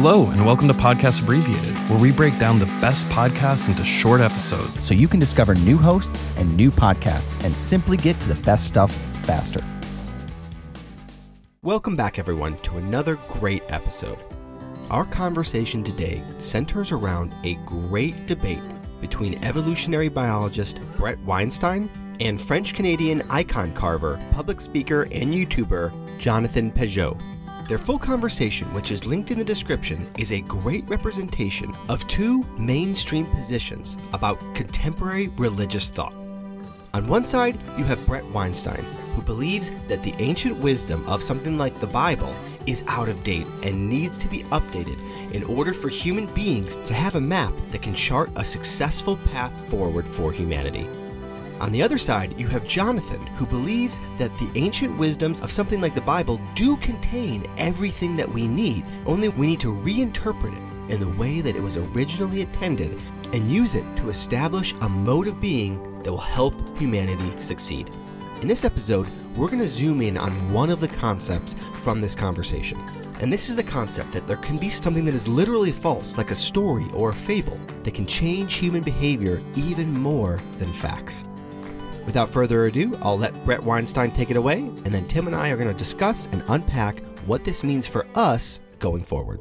Hello, and welcome to Podcast Abbreviated, where we break down the best podcasts into short episodes. so you can discover new hosts and new podcasts and simply get to the best stuff faster. Welcome back, everyone, to another great episode. Our conversation today centers around a great debate between evolutionary biologist Brett Weinstein and French Canadian icon carver, public speaker, and YouTuber Jonathan Pageau. Their full conversation, which is linked in the description, is a great representation of two mainstream positions about contemporary religious thought. On one side, you have Brett Weinstein, who believes that the ancient wisdom of something like the Bible is out of date and needs to be updated in order for human beings to have a map that can chart a successful path forward for humanity. On the other side, you have Jonathan, who believes that the ancient wisdoms of something like the Bible do contain everything that we need, only we need to reinterpret it in the way that it was originally intended and use it to establish a mode of being that will help humanity succeed. In this episode, we're going to zoom in on one of the concepts from this conversation. And this is the concept that there can be something that is literally false, like a story or a fable, that can change human behavior even more than facts. Without further ado, I'll let Brett Weinstein take it away, and then Tim and I are going to discuss and unpack what this means for us going forward.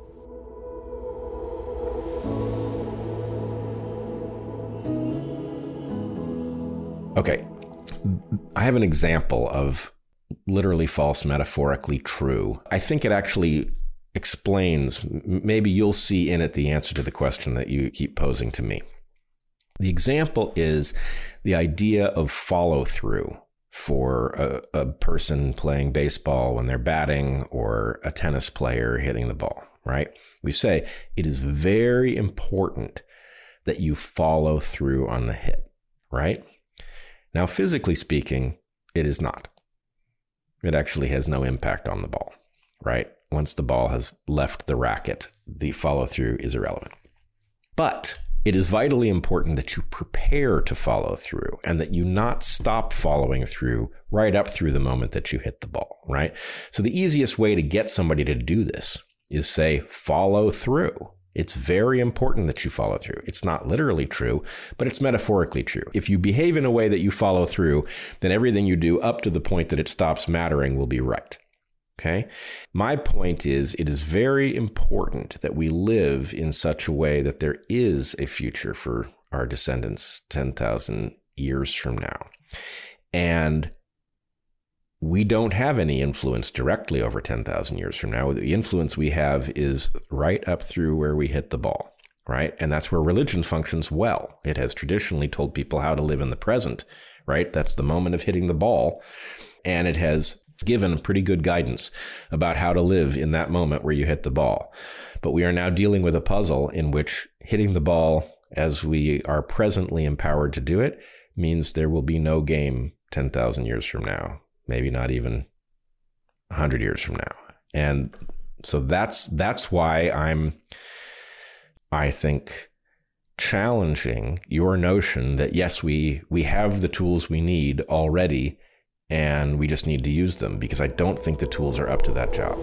Okay. I have an example of literally false, metaphorically true. I think it actually explains, maybe you'll see in it the answer to the question that you keep posing to me. The example is the idea of follow through for a, a person playing baseball when they're batting or a tennis player hitting the ball, right? We say it is very important that you follow through on the hit, right? Now, physically speaking, it is not. It actually has no impact on the ball, right? Once the ball has left the racket, the follow through is irrelevant. But it is vitally important that you prepare to follow through and that you not stop following through right up through the moment that you hit the ball, right? So the easiest way to get somebody to do this is say, follow through. It's very important that you follow through. It's not literally true, but it's metaphorically true. If you behave in a way that you follow through, then everything you do up to the point that it stops mattering will be right. Okay. My point is, it is very important that we live in such a way that there is a future for our descendants 10,000 years from now. And we don't have any influence directly over 10,000 years from now. The influence we have is right up through where we hit the ball, right? And that's where religion functions well. It has traditionally told people how to live in the present, right? That's the moment of hitting the ball. And it has given pretty good guidance about how to live in that moment where you hit the ball. But we are now dealing with a puzzle in which hitting the ball as we are presently empowered to do it means there will be no game 10,000 years from now, maybe not even 100 years from now. And so that's that's why I'm I think challenging your notion that yes we we have the tools we need already and we just need to use them because I don't think the tools are up to that job.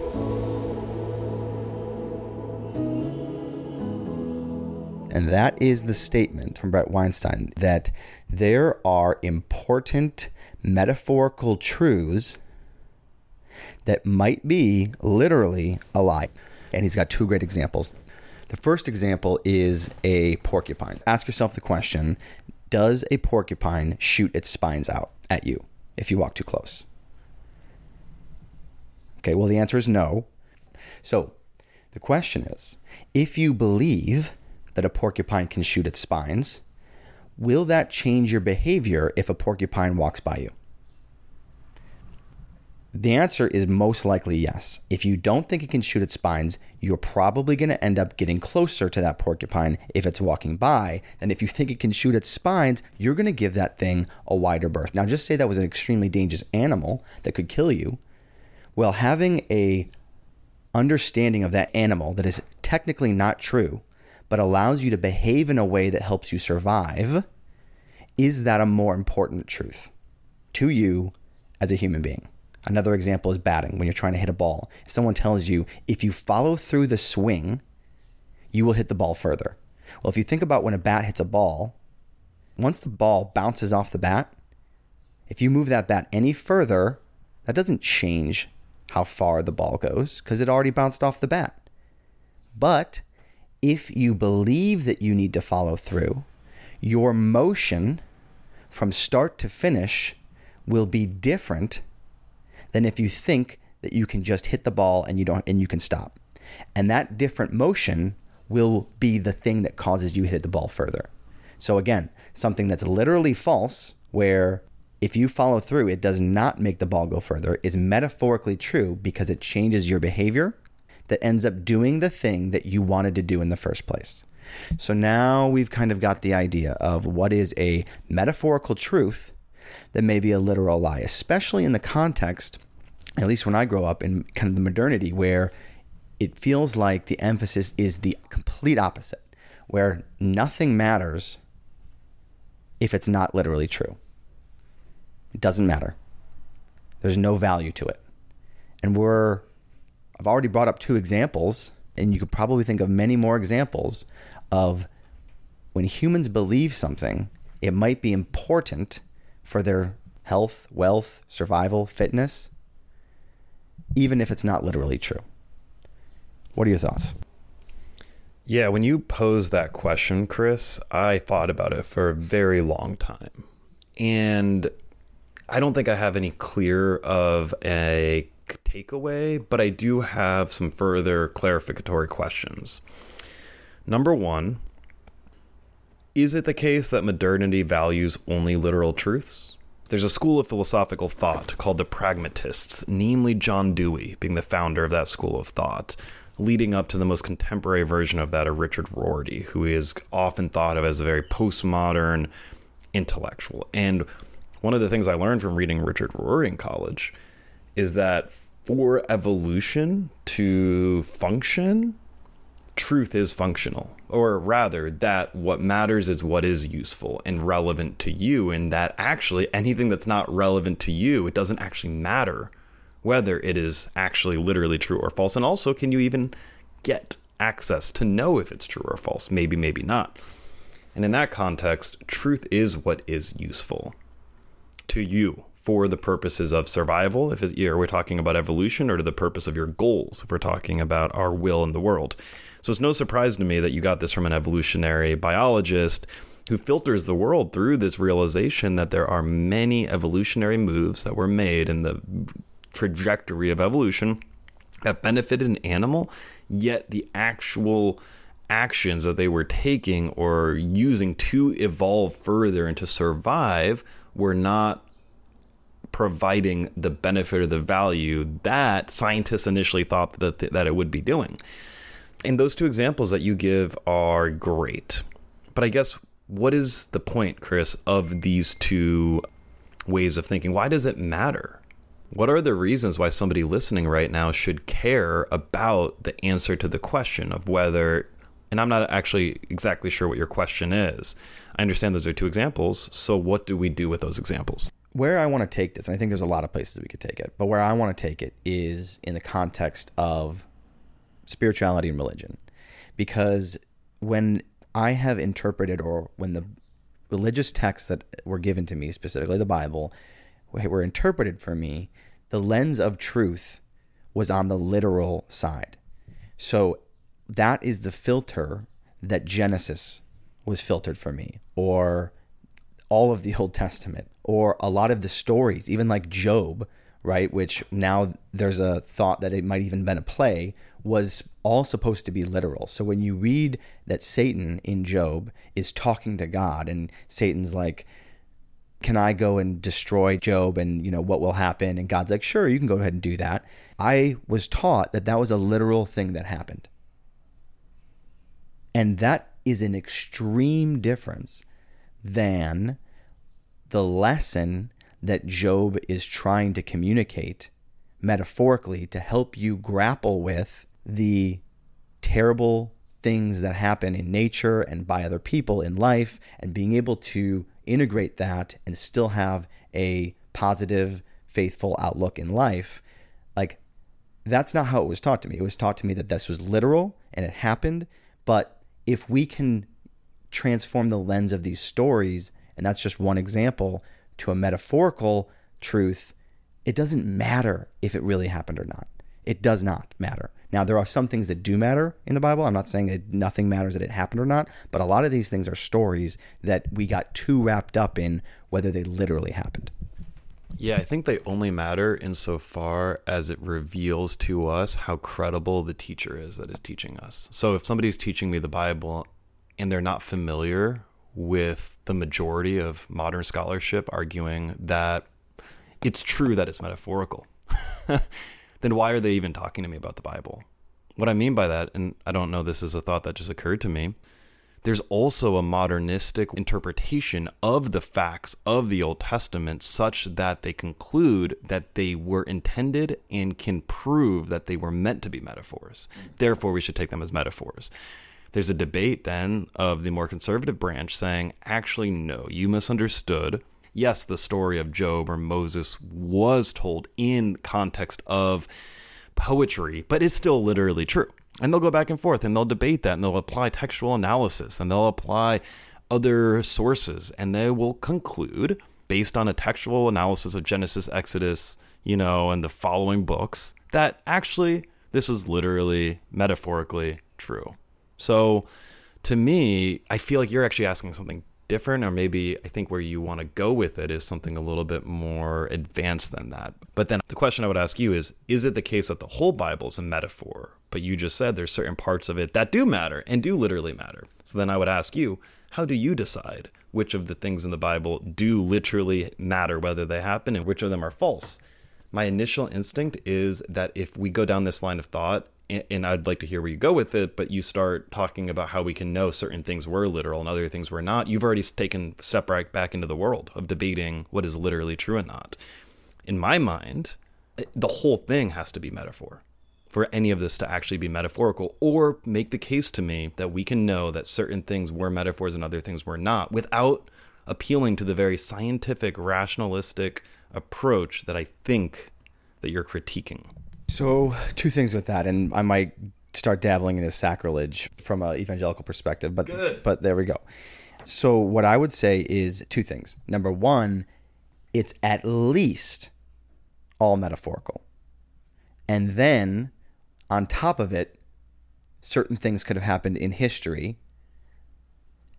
And that is the statement from Brett Weinstein that there are important metaphorical truths that might be literally a lie. And he's got two great examples. The first example is a porcupine. Ask yourself the question Does a porcupine shoot its spines out at you if you walk too close? Okay, well, the answer is no. So the question is if you believe that a porcupine can shoot its spines, will that change your behavior if a porcupine walks by you? The answer is most likely yes. If you don't think it can shoot its spines, you're probably going to end up getting closer to that porcupine if it's walking by than if you think it can shoot its spines, you're going to give that thing a wider berth. Now, just say that was an extremely dangerous animal that could kill you. Well, having a understanding of that animal that is technically not true, but allows you to behave in a way that helps you survive, is that a more important truth to you as a human being? Another example is batting when you're trying to hit a ball. If someone tells you if you follow through the swing, you will hit the ball further. Well, if you think about when a bat hits a ball, once the ball bounces off the bat, if you move that bat any further, that doesn't change how far the ball goes because it already bounced off the bat. But if you believe that you need to follow through, your motion from start to finish will be different than if you think that you can just hit the ball and you don't and you can stop. And that different motion will be the thing that causes you to hit the ball further. So again, something that's literally false where if you follow through, it does not make the ball go further, is metaphorically true because it changes your behavior that ends up doing the thing that you wanted to do in the first place. So now we've kind of got the idea of what is a metaphorical truth that may be a literal lie, especially in the context, at least when I grow up in kind of the modernity, where it feels like the emphasis is the complete opposite, where nothing matters if it's not literally true. It doesn't matter. There's no value to it. And we're, I've already brought up two examples, and you could probably think of many more examples of when humans believe something, it might be important for their health, wealth, survival, fitness, even if it's not literally true. What are your thoughts? Yeah, when you posed that question, Chris, I thought about it for a very long time. And I don't think I have any clear of a takeaway, but I do have some further clarificatory questions. Number one, is it the case that modernity values only literal truths? There's a school of philosophical thought called the pragmatists, namely John Dewey being the founder of that school of thought, leading up to the most contemporary version of that of Richard Rorty, who is often thought of as a very postmodern intellectual. And one of the things I learned from reading Richard Rohr in college is that for evolution to function, truth is functional. Or rather, that what matters is what is useful and relevant to you, and that actually anything that's not relevant to you, it doesn't actually matter whether it is actually literally true or false. And also, can you even get access to know if it's true or false? Maybe, maybe not. And in that context, truth is what is useful to you for the purposes of survival, if it, are we talking about evolution, or to the purpose of your goals, if we're talking about our will in the world. So it's no surprise to me that you got this from an evolutionary biologist who filters the world through this realization that there are many evolutionary moves that were made in the trajectory of evolution that benefited an animal, yet the actual actions that they were taking or using to evolve further and to survive were not providing the benefit or the value that scientists initially thought that that it would be doing. And those two examples that you give are great. But I guess what is the point, Chris, of these two ways of thinking? Why does it matter? What are the reasons why somebody listening right now should care about the answer to the question of whether and I'm not actually exactly sure what your question is. I understand those are two examples. So, what do we do with those examples? Where I want to take this, and I think there's a lot of places we could take it, but where I want to take it is in the context of spirituality and religion. Because when I have interpreted, or when the religious texts that were given to me, specifically the Bible, were interpreted for me, the lens of truth was on the literal side. So that is the filter that Genesis was filtered for me, or all of the Old Testament, or a lot of the stories, even like Job, right? Which now there's a thought that it might even been a play, was all supposed to be literal. So when you read that Satan in Job is talking to God, and Satan's like, can I go and destroy Job and you know what will happen and God's like sure you can go ahead and do that I was taught that that was a literal thing that happened and that is an extreme difference than the lesson that Job is trying to communicate metaphorically to help you grapple with the terrible things that happen in nature and by other people in life and being able to integrate that and still have a positive, faithful outlook in life. Like, that's not how it was taught to me. It was taught to me that this was literal and it happened, but if we can transform the lens of these stories, and that's just one example, to a metaphorical truth, it doesn't matter if it really happened or not. It does not matter. Now, there are some things that do matter in the Bible. I'm not saying that nothing matters that it happened or not, but a lot of these things are stories that we got too wrapped up in whether they literally happened. Yeah, I think they only matter insofar as it reveals to us how credible the teacher is that is teaching us. So if somebody's teaching me the Bible and they're not familiar with the majority of modern scholarship arguing that it's true that it's metaphorical, then why are they even talking to me about the Bible? What I mean by that, and I don't know this is a thought that just occurred to me, there's also a modernistic interpretation of the facts of the Old Testament such that they conclude that they were intended and can prove that they were meant to be metaphors. Therefore, we should take them as metaphors. There's a debate then of the more conservative branch saying, actually, no, you misunderstood. Yes, the story of Job or Moses was told in context of poetry, but it's still literally true. And they'll go back and forth and they'll debate that and they'll apply textual analysis and they'll apply other sources and they will conclude based on a textual analysis of Genesis, Exodus, you know, and the following books that actually this is literally metaphorically true. So to me, I feel like you're actually asking something different, or maybe I think where you want to go with it is something a little bit more advanced than that. But then the question I would ask you is Is it the case that the whole Bible is a metaphor? But you just said there's certain parts of it that do matter and do literally matter. So then I would ask you, how do you decide which of the things in the Bible do literally matter, whether they happen, and which of them are false? My initial instinct is that if we go down this line of thought and I'd like to hear where you go with it, but you start talking about how we can know certain things were literal and other things were not, you've already taken a step right back into the world of debating what is literally true and not. In my mind, eh, the whole thing has to be metaphor for any of this to actually be metaphorical or make the case to me that we can know that certain things were metaphors and other things were not without appealing to the very scientific, rationalistic approach that I think that you're critiquing. So, two things with that, and I might start dabbling into sacrilege from an evangelical perspective, but Good. but there we go. So, what I would say is two things. Number one, it's at least all metaphorical, and then on top of it, certain things could have happened in history.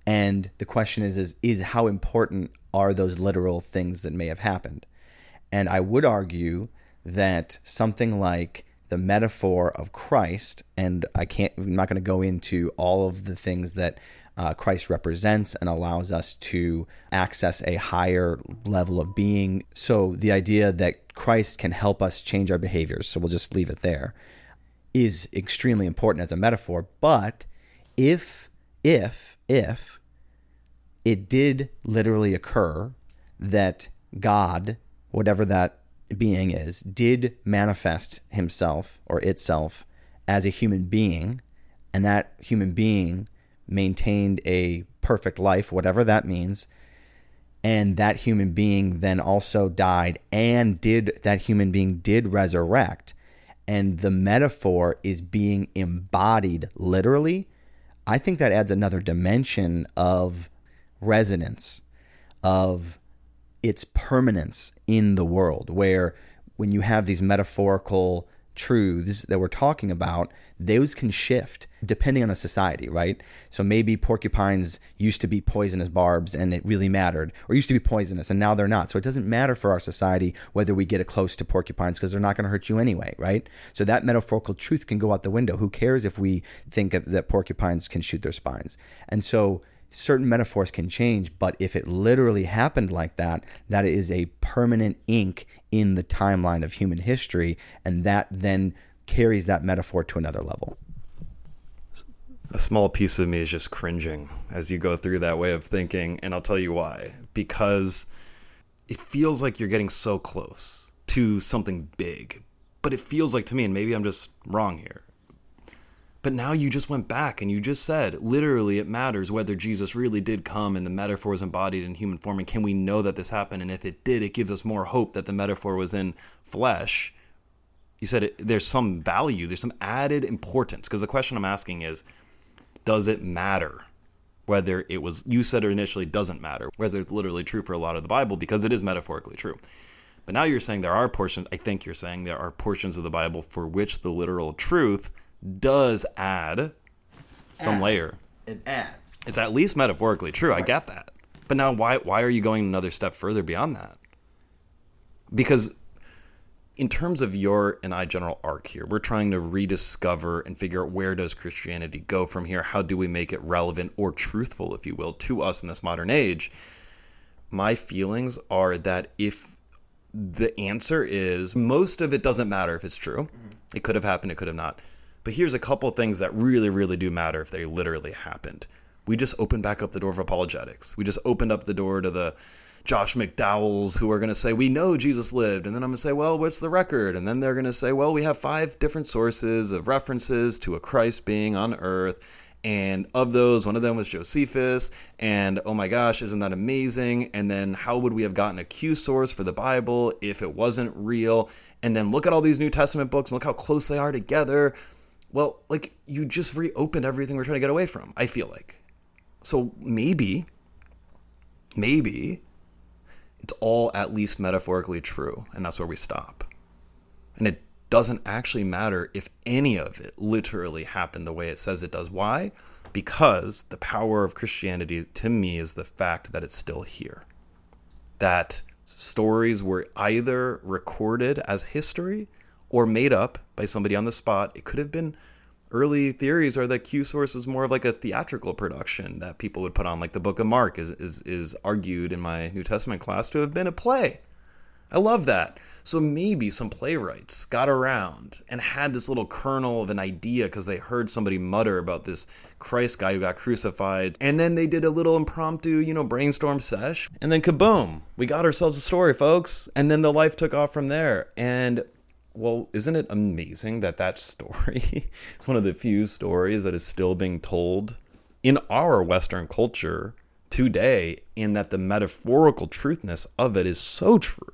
And the question is, is, is how important are those literal things that may have happened? And I would argue that something like the metaphor of Christ, and I can't, I'm not going to go into all of the things that uh, Christ represents and allows us to access a higher level of being. So the idea that Christ can help us change our behaviors, so we'll just leave it there, is extremely important as a metaphor. But if, if, if it did literally occur that God, whatever that being is, did manifest himself or itself as a human being, and that human being maintained a perfect life, whatever that means, and that human being then also died and did that human being did resurrect. And the metaphor is being embodied literally. I think that adds another dimension of resonance of its permanence in the world where when you have these metaphorical truths that we're talking about those can shift depending on the society right? So maybe porcupines used to be poisonous barbs and it really mattered or used to be poisonous and now they're not. So it doesn't matter for our society whether we get close to porcupines because they're not going to hurt you anyway right? So that metaphorical truth can go out the window. Who cares if we think that porcupines can shoot their spines? And so certain metaphors can change, but if it literally happened like that, that is a permanent ink in the timeline of human history, and that then carries that metaphor to another level. A small piece of me is just cringing as you go through that way of thinking, and I'll tell you why. Because it feels like you're getting so close to something big, but it feels like to me, and maybe I'm just wrong here, but now you just went back and you just said, literally, it matters whether Jesus really did come and the metaphor is embodied in human form. And can we know that this happened? And if it did, it gives us more hope that the metaphor was in flesh. You said it, there's some value, there's some added importance. Because the question I'm asking is does it matter whether it was you said it initially doesn't matter whether it's literally true for a lot of the Bible because it is metaphorically true. But now you're saying there are portions, I think you're saying there are portions of the Bible for which the literal truth does add some Add. layer. It adds. It's at least metaphorically true. I get that. But now why why are you going another step further beyond that? Because in terms of your and I general arc here, we're trying to rediscover and figure out where does Christianity go from here? How do we make it relevant or truthful, if you will, to us in this modern age? My feelings are that if the answer is most of it doesn't matter if it's true. Mm-hmm. It could have happened, it could have not. But here's a couple things that really, really do matter if they literally happened. We just opened back up the door of apologetics. We just opened up the door to the Josh McDowells who are going to say, We know Jesus lived. And then I'm going to say, Well, what's the record? And then they're going to say, Well, we have five different sources of references to a Christ being on earth. And of those, one of them was Josephus. And oh my gosh, isn't that amazing? And then how would we have gotten a Q source for the Bible if it wasn't real? And then look at all these New Testament books and look how close they are together. Well, like you just reopened everything we're trying to get away from, I feel like. So maybe, maybe it's all at least metaphorically true. And that's where we stop. And it doesn't actually matter if any of it literally happened the way it says it does. Why? Because the power of Christianity to me is the fact that it's still here. That stories were either recorded as history or made up by somebody on the spot. It could have been early theories are that Q source was more of like a theatrical production that people would put on, like the Book of Mark is is, is argued in my New Testament class to have been a play. I love that. So maybe some playwrights got around and had this little kernel of an idea because they heard somebody mutter about this Christ guy who got crucified. And then they did a little impromptu, you know, brainstorm sesh. And then kaboom, we got ourselves a story, folks. And then the life took off from there. And well, isn't it amazing that that story is one of the few stories that is still being told in our Western culture today, and that the metaphorical truthness of it is so true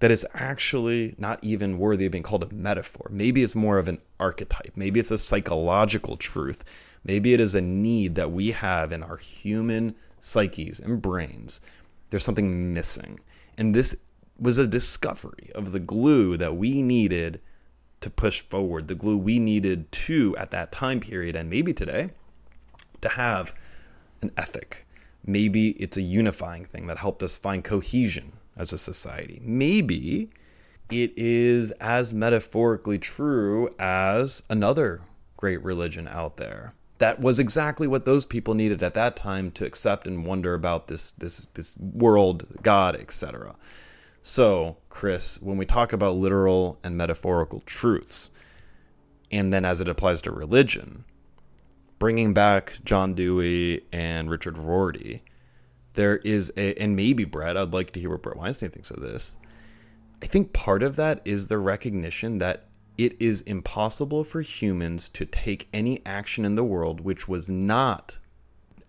that it's actually not even worthy of being called a metaphor. Maybe it's more of an archetype. Maybe it's a psychological truth. Maybe it is a need that we have in our human psyches and brains. There's something missing. And this was a discovery of the glue that we needed to push forward, the glue we needed to, at that time period, and maybe today, to have an ethic. Maybe it's a unifying thing that helped us find cohesion as a society. Maybe it is as metaphorically true as another great religion out there. That was exactly what those people needed at that time to accept and wonder about this this this world, God, etc. So, Chris, when we talk about literal and metaphorical truths, and then as it applies to religion, bringing back John Dewey and Richard Rorty, there is a, and maybe Brett, I'd like to hear what Brett Weinstein thinks of this. I think part of that is the recognition that it is impossible for humans to take any action in the world which was not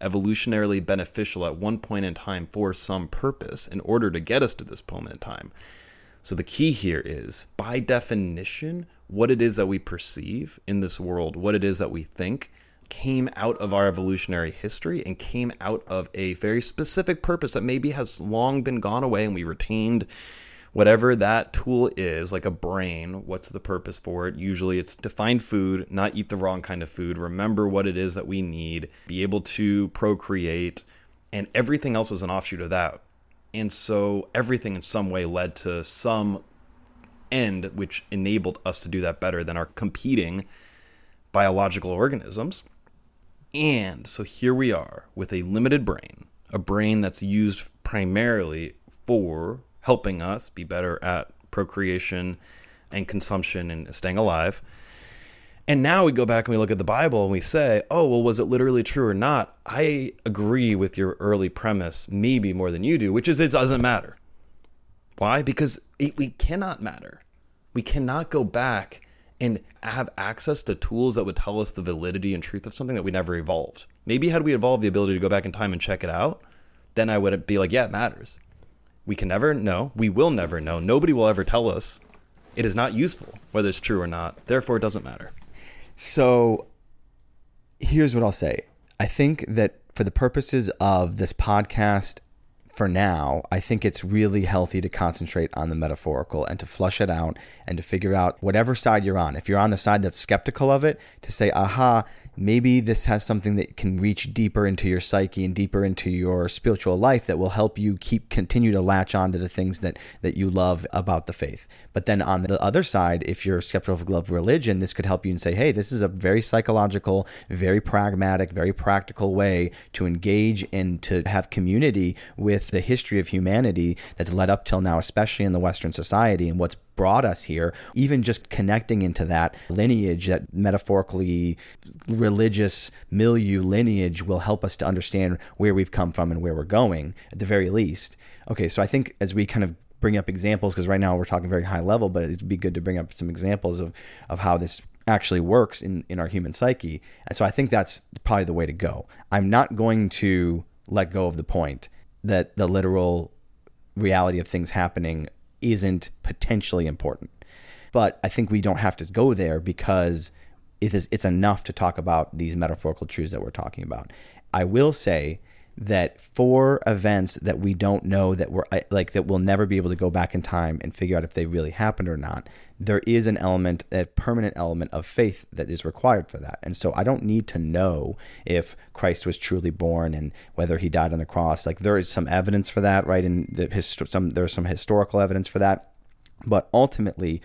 evolutionarily beneficial at one point in time for some purpose in order to get us to this moment in time. So the key here is, by definition, what it is that we perceive in this world, what it is that we think, came out of our evolutionary history and came out of a very specific purpose that maybe has long been gone away and we retained whatever that tool is, like a brain, what's the purpose for it? Usually it's to find food, not eat the wrong kind of food, remember what it is that we need, be able to procreate, and everything else was an offshoot of that. And so everything in some way led to some end which enabled us to do that better than our competing biological organisms. And so here we are with a limited brain, a brain that's used primarily for helping us be better at procreation and consumption and staying alive. And now we go back and we look at the Bible and we say, oh, well, was it literally true or not? I agree with your early premise, maybe more than you do, which is it doesn't matter. Why? Because it, we cannot matter. We cannot go back and have access to tools that would tell us the validity and truth of something that we never evolved. Maybe had we evolved the ability to go back in time and check it out, then I would be like, yeah, it matters. We can never know. We will never know. Nobody will ever tell us. It is not useful, whether it's true or not. Therefore, it doesn't matter. So here's what I'll say. I think that for the purposes of this podcast for now, I think it's really healthy to concentrate on the metaphorical and to flush it out and to figure out whatever side you're on. If you're on the side that's skeptical of it, to say, aha, maybe this has something that can reach deeper into your psyche and deeper into your spiritual life that will help you keep continue to latch on to the things that that you love about the faith. But then on the other side, if you're skeptical of religion, this could help you and say, hey, this is a very psychological, very pragmatic, very practical way to engage and to have community with the history of humanity that's led up till now, especially in the Western society and what's brought us here, even just connecting into that lineage, that metaphorically religious milieu lineage will help us to understand where we've come from and where we're going at the very least. Okay, so I think as we kind of bring up examples, because right now we're talking very high level, but it'd be good to bring up some examples of, of how this actually works in, in our human psyche. And so I think that's probably the way to go. I'm not going to let go of the point that the literal reality of things happening isn't potentially important. But I think we don't have to go there because it is it's enough to talk about these metaphorical truths that we're talking about. I will say that for events that we don't know that we're like that we'll never be able to go back in time and figure out if they really happened or not there is an element a permanent element of faith that is required for that and so i don't need to know if christ was truly born and whether he died on the cross like there is some evidence for that right and the hist- some there's some historical evidence for that but ultimately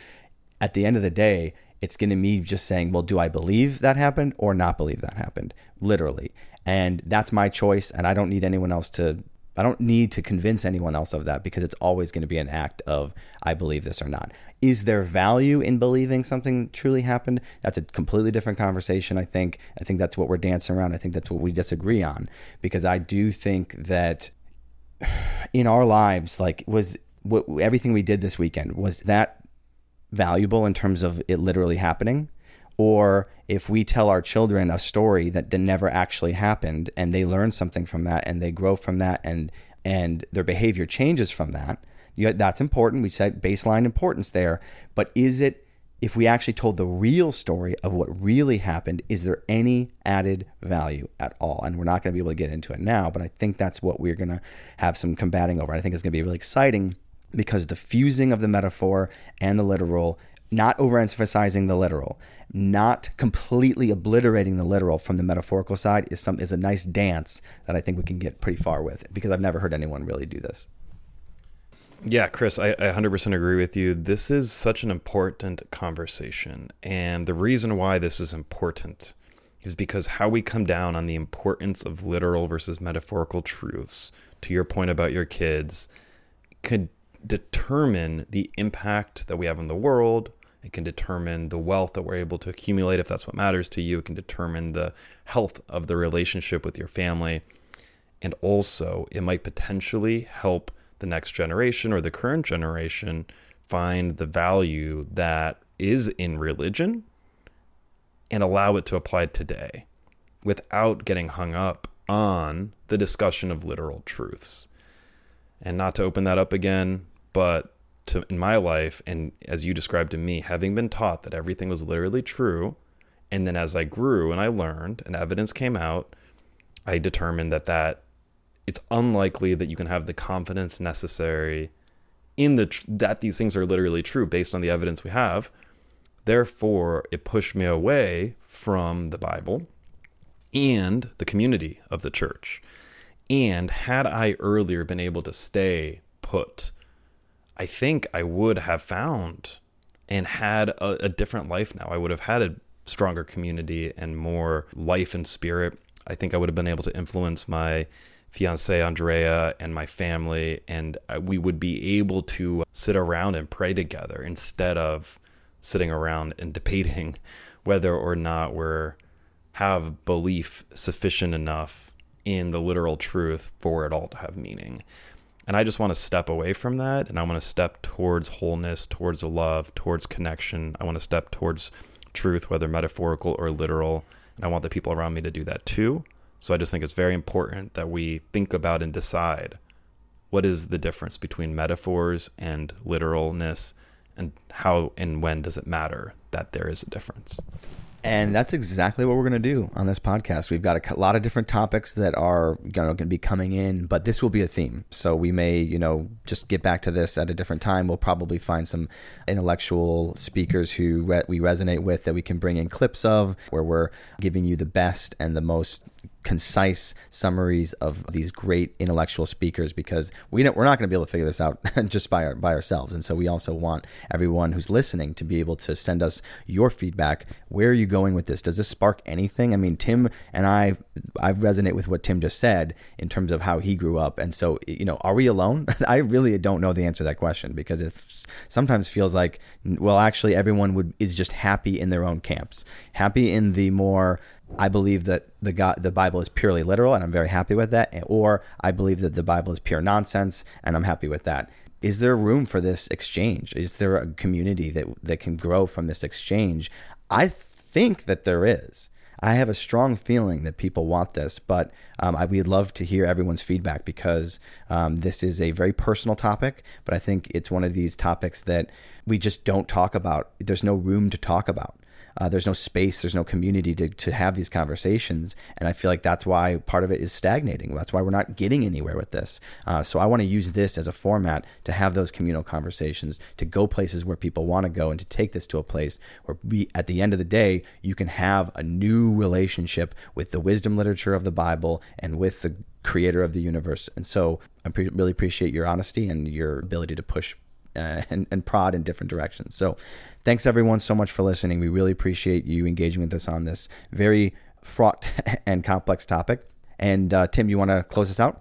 at the end of the day it's going to me just saying, well, do I believe that happened or not believe that happened? Literally. And that's my choice. And I don't need anyone else to, I don't need to convince anyone else of that because it's always going to be an act of, I believe this or not. Is there value in believing something truly happened? That's a completely different conversation, I think. I think that's what we're dancing around. I think that's what we disagree on because I do think that in our lives, like, was what, everything we did this weekend, was that valuable in terms of it literally happening? Or if we tell our children a story that never actually happened and they learn something from that and they grow from that and and their behavior changes from that, that's important. We said baseline importance there. But is it if we actually told the real story of what really happened, is there any added value at all? And we're not going to be able to get into it now, but I think that's what we're going to have some combating over. I think it's going to be really exciting because the fusing of the metaphor and the literal, not overemphasizing the literal, not completely obliterating the literal from the metaphorical side is some is a nice dance that I think we can get pretty far with because I've never heard anyone really do this. Yeah, Chris, I, I 100% agree with you. This is such an important conversation. And the reason why this is important is because how we come down on the importance of literal versus metaphorical truths, to your point about your kids, could determine the impact that we have on the world. It can determine the wealth that we're able to accumulate if that's what matters to you. It can determine the health of the relationship with your family. And also, it might potentially help the next generation or the current generation find the value that is in religion and allow it to apply today without getting hung up on the discussion of literal truths. And not to open that up again, but to, in my life, and as you described to me, having been taught that everything was literally true, and then as I grew and I learned and evidence came out, I determined that that it's unlikely that you can have the confidence necessary in the tr- that these things are literally true based on the evidence we have. Therefore, it pushed me away from the Bible and the community of the church. And had I earlier been able to stay put I think I would have found and had a, a different life now. I would have had a stronger community and more life and spirit. I think I would have been able to influence my fiance Andrea and my family, and we would be able to sit around and pray together instead of sitting around and debating whether or not we're have belief sufficient enough in the literal truth for it all to have meaning. And I just want to step away from that and I want to step towards wholeness, towards love, towards connection. I want to step towards truth, whether metaphorical or literal. And I want the people around me to do that too. So I just think it's very important that we think about and decide what is the difference between metaphors and literalness and how and when does it matter that there is a difference. And that's exactly what we're going to do on this podcast. We've got a lot of different topics that are going to be coming in, but this will be a theme. So we may, you know, just get back to this at a different time. We'll probably find some intellectual speakers who we resonate with that we can bring in clips of, where we're giving you the best and the most concise summaries of these great intellectual speakers because we we're not going to be able to figure this out just by our, by ourselves. And so we also want everyone who's listening to be able to send us your feedback. Where are you going with this? Does this spark anything? I mean tim and i i resonate with what tim just said in terms of how he grew up. And so you know are we alone? I really don't know the answer to that question because it sometimes feels like well actually everyone would is just happy in their own camps happy in the more I believe that the God, the Bible is purely literal, and I'm very happy with that. Or I believe that the Bible is pure nonsense, and I'm happy with that. Is there room for this exchange? Is there a community that that can grow from this exchange? I think that there is. I have a strong feeling that people want this, but um, I, we'd love to hear everyone's feedback because um, this is a very personal topic. But I think it's one of these topics that we just don't talk about. There's no room to talk about. Uh, there's no space, there's no community to, to have these conversations. And I feel like that's why part of it is stagnating. That's why we're not getting anywhere with this. Uh, so I want to use this as a format to have those communal conversations, to go places where people want to go, and to take this to a place where we, at the end of the day, you can have a new relationship with the wisdom literature of the Bible and with the creator of the universe. And so I pre- really appreciate your honesty and your ability to push uh, and, and prod in different directions. So, thanks everyone so much for listening. We really appreciate you engaging with us on this very fraught and complex topic. And uh, Tim, you want to close us out?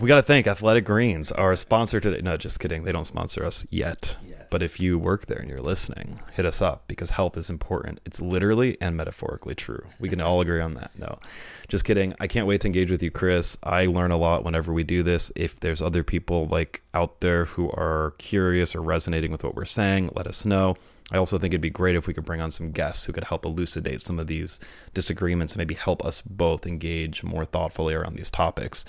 We got to thank Athletic Greens, our sponsor today. No, just kidding. They don't sponsor us yet. But if you work there and you're listening, hit us up because health is important. It's literally and metaphorically true. We can all agree on that. No, just kidding. I can't wait to engage with you, Chris. I learn a lot whenever we do this. If there's other people like out there who are curious or resonating with what we're saying, let us know. I also think it'd be great if we could bring on some guests who could help elucidate some of these disagreements and maybe help us both engage more thoughtfully around these topics.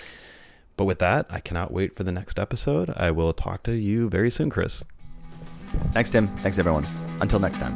But with that, I cannot wait for the next episode. I will talk to you very soon, Chris. Thanks, Tim. Thanks, everyone. Until next time.